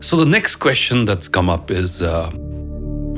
So, the next question that's come up is uh,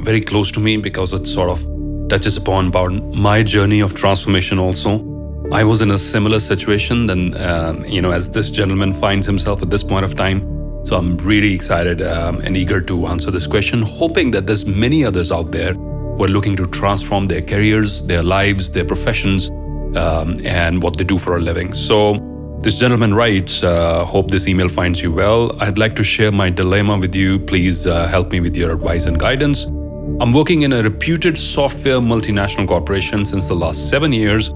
very close to me because it sort of touches upon about my journey of transformation also. I was in a similar situation than, um, you know, as this gentleman finds himself at this point of time. So I'm really excited um, and eager to answer this question, hoping that there's many others out there who are looking to transform their careers, their lives, their professions, um, and what they do for a living. So this gentleman writes, uh, Hope this email finds you well. I'd like to share my dilemma with you. Please uh, help me with your advice and guidance. I'm working in a reputed software multinational corporation since the last seven years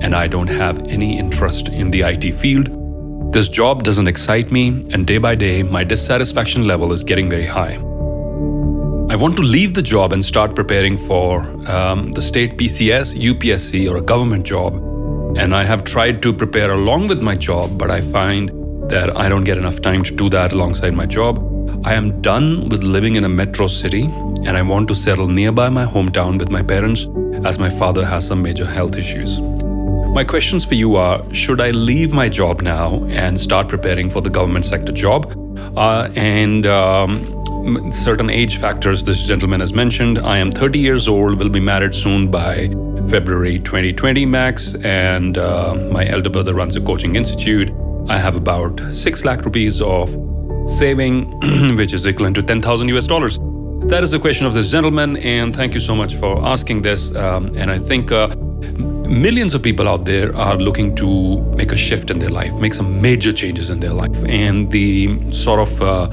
and I don't have any interest in the IT field. This job doesn't excite me, and day by day, my dissatisfaction level is getting very high. I want to leave the job and start preparing for um, the state PCS, UPSC, or a government job. And I have tried to prepare along with my job, but I find that I don't get enough time to do that alongside my job. I am done with living in a metro city and I want to settle nearby my hometown with my parents as my father has some major health issues. My questions for you are Should I leave my job now and start preparing for the government sector job? Uh, and um, certain age factors this gentleman has mentioned. I am 30 years old, will be married soon by February 2020 max, and uh, my elder brother runs a coaching institute. I have about 6 lakh rupees of saving, which is equivalent to 10,000 US dollars. That is the question of this gentleman, and thank you so much for asking this. Um, and I think uh, millions of people out there are looking to make a shift in their life, make some major changes in their life. And the sort of uh,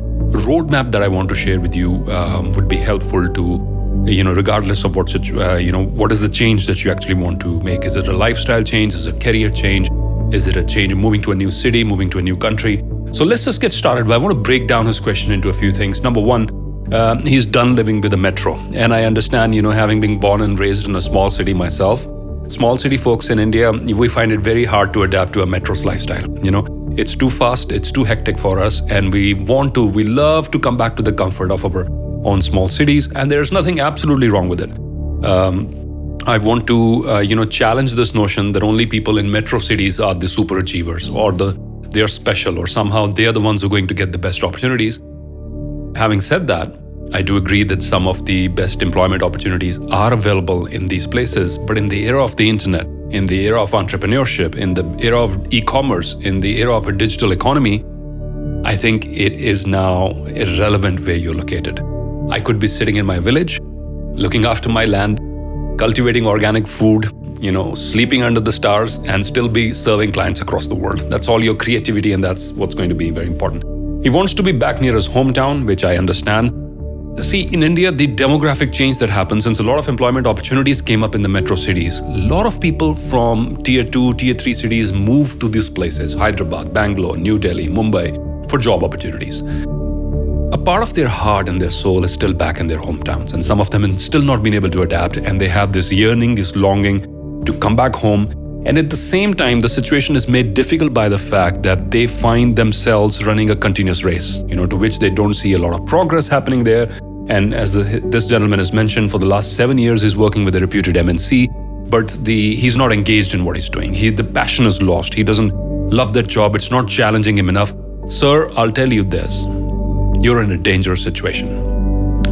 roadmap that I want to share with you um, would be helpful to, you know, regardless of what, situ- uh, you know, what is the change that you actually want to make? Is it a lifestyle change? Is it a career change? Is it a change moving to a new city, moving to a new country? So let's just get started. I want to break down his question into a few things. Number one, uh, he's done living with a metro. And I understand, you know, having been born and raised in a small city myself, small city folks in India, we find it very hard to adapt to a metro's lifestyle. You know, it's too fast, it's too hectic for us, and we want to, we love to come back to the comfort of our own small cities, and there's nothing absolutely wrong with it. Um, I want to, uh, you know, challenge this notion that only people in metro cities are the super achievers or the they're special or somehow they are the ones who are going to get the best opportunities. Having said that, I do agree that some of the best employment opportunities are available in these places, but in the era of the internet, in the era of entrepreneurship, in the era of e commerce, in the era of a digital economy, I think it is now irrelevant where you're located. I could be sitting in my village, looking after my land, cultivating organic food, you know, sleeping under the stars, and still be serving clients across the world. That's all your creativity, and that's what's going to be very important. He wants to be back near his hometown, which I understand. See, in India, the demographic change that happened since a lot of employment opportunities came up in the metro cities, a lot of people from tier 2, tier 3 cities moved to these places Hyderabad, Bangalore, New Delhi, Mumbai for job opportunities. A part of their heart and their soul is still back in their hometowns, and some of them have still not been able to adapt, and they have this yearning, this longing to come back home. And at the same time, the situation is made difficult by the fact that they find themselves running a continuous race, you know, to which they don't see a lot of progress happening there. And as the, this gentleman has mentioned, for the last seven years, he's working with a reputed MNC, but the he's not engaged in what he's doing. He, the passion is lost. He doesn't love that job. It's not challenging him enough. Sir, I'll tell you this you're in a dangerous situation.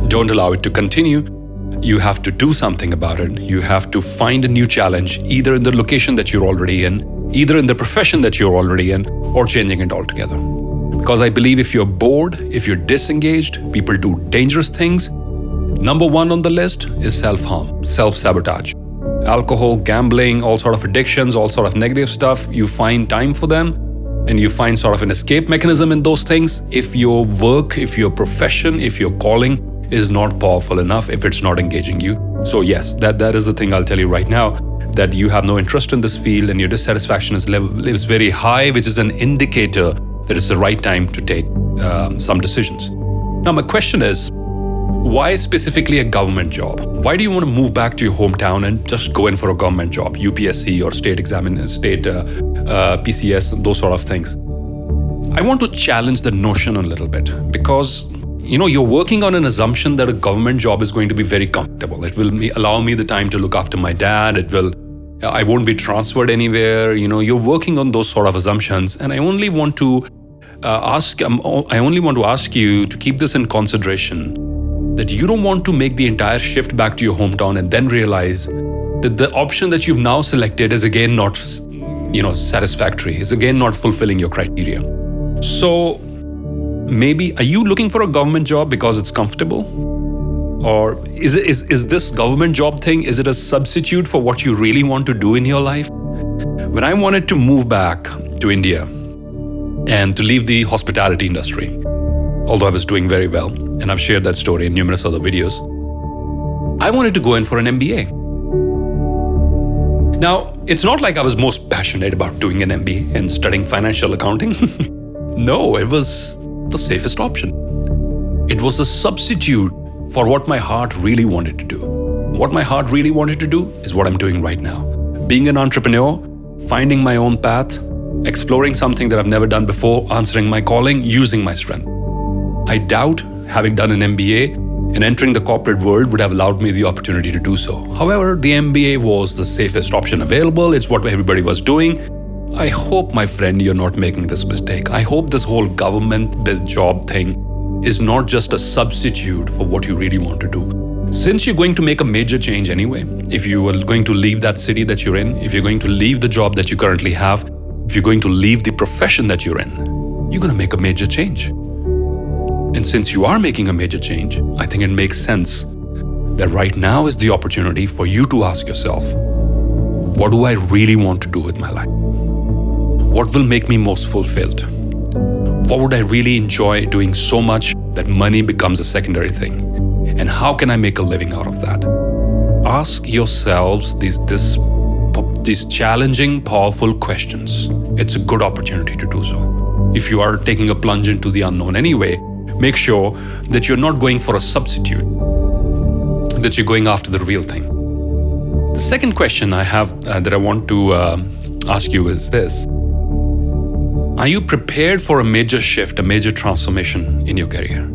Don't allow it to continue. You have to do something about it. You have to find a new challenge, either in the location that you're already in, either in the profession that you're already in, or changing it altogether. Because I believe if you're bored, if you're disengaged, people do dangerous things. Number one on the list is self harm, self sabotage. Alcohol, gambling, all sort of addictions, all sort of negative stuff. You find time for them and you find sort of an escape mechanism in those things. If your work, if your profession, if your calling is not powerful enough, if it's not engaging you. So, yes, that, that is the thing I'll tell you right now that you have no interest in this field and your dissatisfaction is, level, is very high, which is an indicator that it's the right time to take um, some decisions. Now, my question is why specifically a government job? Why do you want to move back to your hometown and just go in for a government job, UPSC or state examiner, state uh, uh, PCS, those sort of things? I want to challenge the notion a little bit because you know you're working on an assumption that a government job is going to be very comfortable. It will allow me the time to look after my dad. It will I won't be transferred anywhere. You know, you're working on those sort of assumptions, and I only want to uh, ask, um, I only want to ask you to keep this in consideration that you don't want to make the entire shift back to your hometown and then realize that the option that you've now selected is again not, you know, satisfactory, is again not fulfilling your criteria. So maybe are you looking for a government job because it's comfortable? Or is, it, is, is this government job thing, is it a substitute for what you really want to do in your life? When I wanted to move back to India and to leave the hospitality industry, although I was doing very well, and I've shared that story in numerous other videos, I wanted to go in for an MBA. Now, it's not like I was most passionate about doing an MBA and studying financial accounting. no, it was the safest option. It was a substitute for what my heart really wanted to do. What my heart really wanted to do is what I'm doing right now. Being an entrepreneur, finding my own path, exploring something that I've never done before, answering my calling, using my strength. I doubt having done an MBA and entering the corporate world would have allowed me the opportunity to do so. However, the MBA was the safest option available, it's what everybody was doing. I hope, my friend, you're not making this mistake. I hope this whole government based job thing is not just a substitute for what you really want to do. Since you're going to make a major change anyway, if you are going to leave that city that you're in, if you're going to leave the job that you currently have, if you're going to leave the profession that you're in, you're going to make a major change. And since you are making a major change, I think it makes sense that right now is the opportunity for you to ask yourself what do I really want to do with my life? What will make me most fulfilled? What would I really enjoy doing so much that money becomes a secondary thing? And how can I make a living out of that? Ask yourselves these, this, these challenging, powerful questions. It's a good opportunity to do so. If you are taking a plunge into the unknown anyway, make sure that you're not going for a substitute, that you're going after the real thing. The second question I have uh, that I want to uh, ask you is this Are you prepared for a major shift, a major transformation in your career?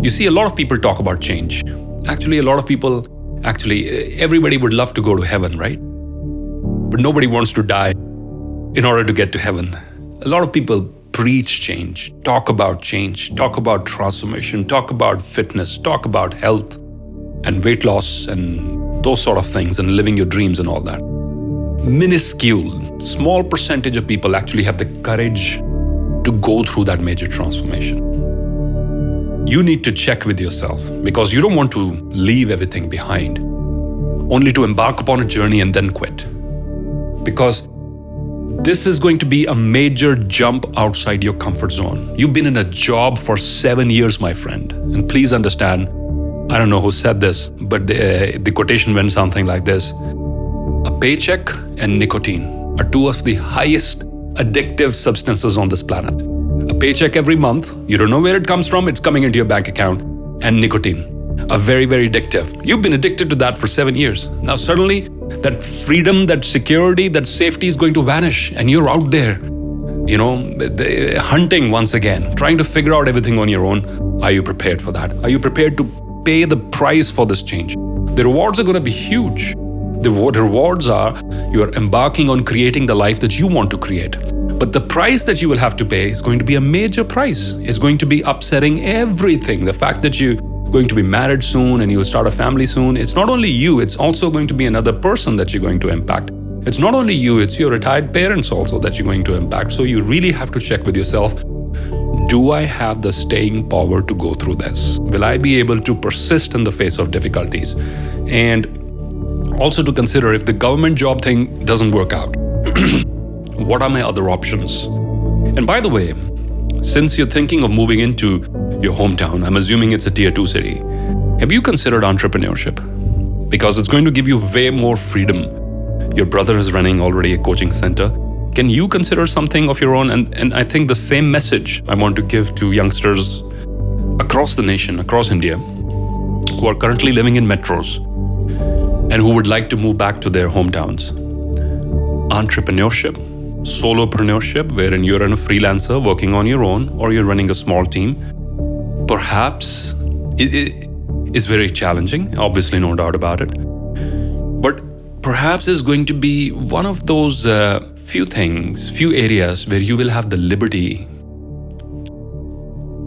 You see, a lot of people talk about change. Actually, a lot of people, actually, everybody would love to go to heaven, right? But nobody wants to die in order to get to heaven. A lot of people preach change, talk about change, talk about transformation, talk about fitness, talk about health and weight loss and those sort of things and living your dreams and all that. Minuscule, small percentage of people actually have the courage to go through that major transformation. You need to check with yourself because you don't want to leave everything behind, only to embark upon a journey and then quit. Because this is going to be a major jump outside your comfort zone. You've been in a job for seven years, my friend. And please understand, I don't know who said this, but the, uh, the quotation went something like this A paycheck and nicotine are two of the highest addictive substances on this planet. A paycheck every month, you don't know where it comes from, it's coming into your bank account, and nicotine are very, very addictive. You've been addicted to that for seven years. Now, suddenly, that freedom, that security, that safety is going to vanish, and you're out there, you know, hunting once again, trying to figure out everything on your own. Are you prepared for that? Are you prepared to pay the price for this change? The rewards are going to be huge. The rewards are you're embarking on creating the life that you want to create. But the price that you will have to pay is going to be a major price. It's going to be upsetting everything. The fact that you going to be married soon and you'll start a family soon, it's not only you, it's also going to be another person that you're going to impact. It's not only you, it's your retired parents also that you're going to impact. So you really have to check with yourself do I have the staying power to go through this? Will I be able to persist in the face of difficulties? And also to consider if the government job thing doesn't work out, what are my other options? And by the way, since you're thinking of moving into your hometown, I'm assuming it's a tier two city, have you considered entrepreneurship? Because it's going to give you way more freedom. Your brother is running already a coaching center. Can you consider something of your own? And, and I think the same message I want to give to youngsters across the nation, across India, who are currently living in metros and who would like to move back to their hometowns. Entrepreneurship solopreneurship, wherein you're a freelancer working on your own or you're running a small team, perhaps it, it is very challenging, obviously, no doubt about it. But perhaps it's going to be one of those uh, few things, few areas where you will have the liberty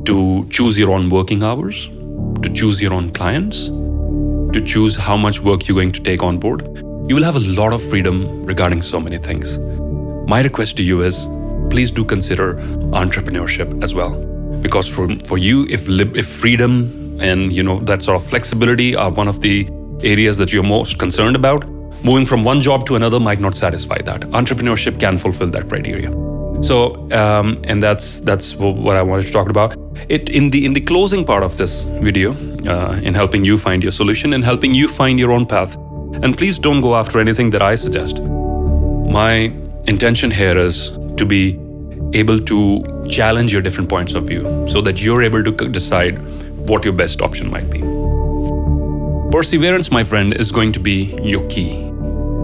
to choose your own working hours, to choose your own clients, to choose how much work you're going to take on board. You will have a lot of freedom regarding so many things. My request to you is please do consider entrepreneurship as well. Because for, for you, if, if freedom and you know that sort of flexibility are one of the areas that you're most concerned about, moving from one job to another might not satisfy that. Entrepreneurship can fulfill that criteria. So, um, and that's that's what I wanted to talk about. It in the in the closing part of this video, uh, in helping you find your solution and helping you find your own path. And please don't go after anything that I suggest. My intention here is to be able to challenge your different points of view, so that you're able to decide what your best option might be. Perseverance, my friend, is going to be your key.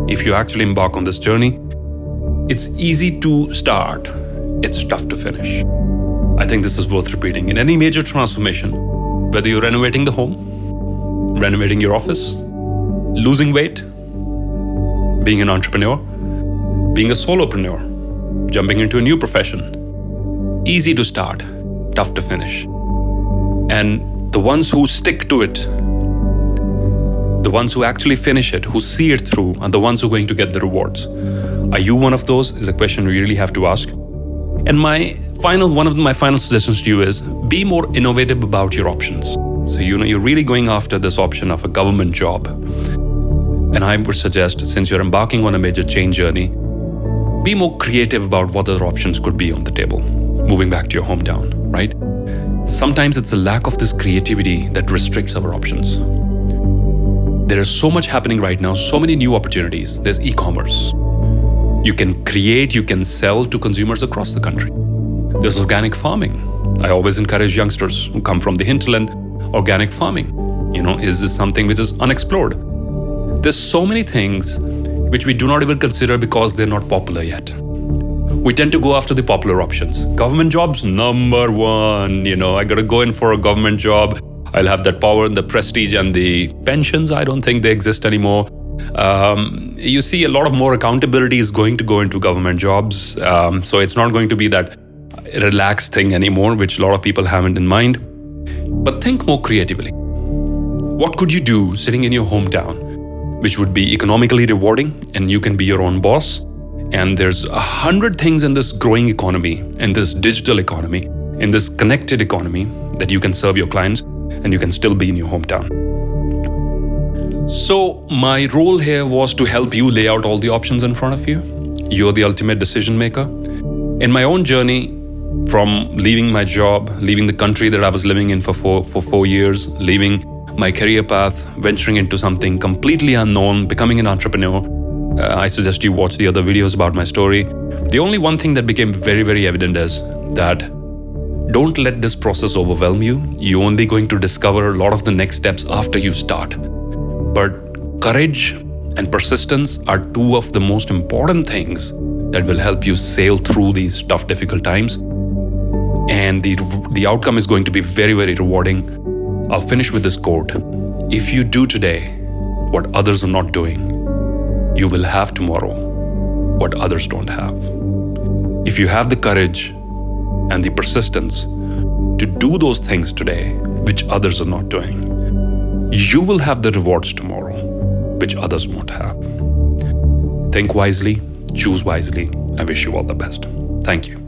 If you actually embark on this journey, it's easy to start, it's tough to finish. I think this is worth repeating. In any major transformation, whether you're renovating the home, renovating your office, losing weight, being an entrepreneur, being a solopreneur, jumping into a new profession, easy to start, tough to finish. And the ones who stick to it the ones who actually finish it, who see it through, are the ones who are going to get the rewards. Are you one of those? Is a question we really have to ask. And my final one of my final suggestions to you is be more innovative about your options. So you know you're really going after this option of a government job. And I would suggest, since you're embarking on a major change journey, be more creative about what other options could be on the table. Moving back to your hometown, right? Sometimes it's the lack of this creativity that restricts our options. There is so much happening right now, so many new opportunities. There's e commerce. You can create, you can sell to consumers across the country. There's organic farming. I always encourage youngsters who come from the hinterland organic farming. You know, is this something which is unexplored? There's so many things which we do not even consider because they're not popular yet. We tend to go after the popular options. Government jobs, number one. You know, I gotta go in for a government job. I'll have that power and the prestige and the pensions. I don't think they exist anymore. Um, you see, a lot of more accountability is going to go into government jobs. Um, so it's not going to be that relaxed thing anymore, which a lot of people haven't in mind. But think more creatively. What could you do sitting in your hometown, which would be economically rewarding and you can be your own boss? And there's a hundred things in this growing economy, in this digital economy, in this connected economy that you can serve your clients and you can still be in your hometown. So, my role here was to help you lay out all the options in front of you. You're the ultimate decision maker. In my own journey, from leaving my job, leaving the country that I was living in for four, for four years, leaving my career path, venturing into something completely unknown, becoming an entrepreneur, uh, I suggest you watch the other videos about my story. The only one thing that became very, very evident is that don't let this process overwhelm you. You're only going to discover a lot of the next steps after you start. But courage and persistence are two of the most important things that will help you sail through these tough, difficult times. And the, the outcome is going to be very, very rewarding. I'll finish with this quote If you do today what others are not doing, you will have tomorrow what others don't have. If you have the courage and the persistence to do those things today which others are not doing, you will have the rewards tomorrow which others won't have. Think wisely, choose wisely. I wish you all the best. Thank you.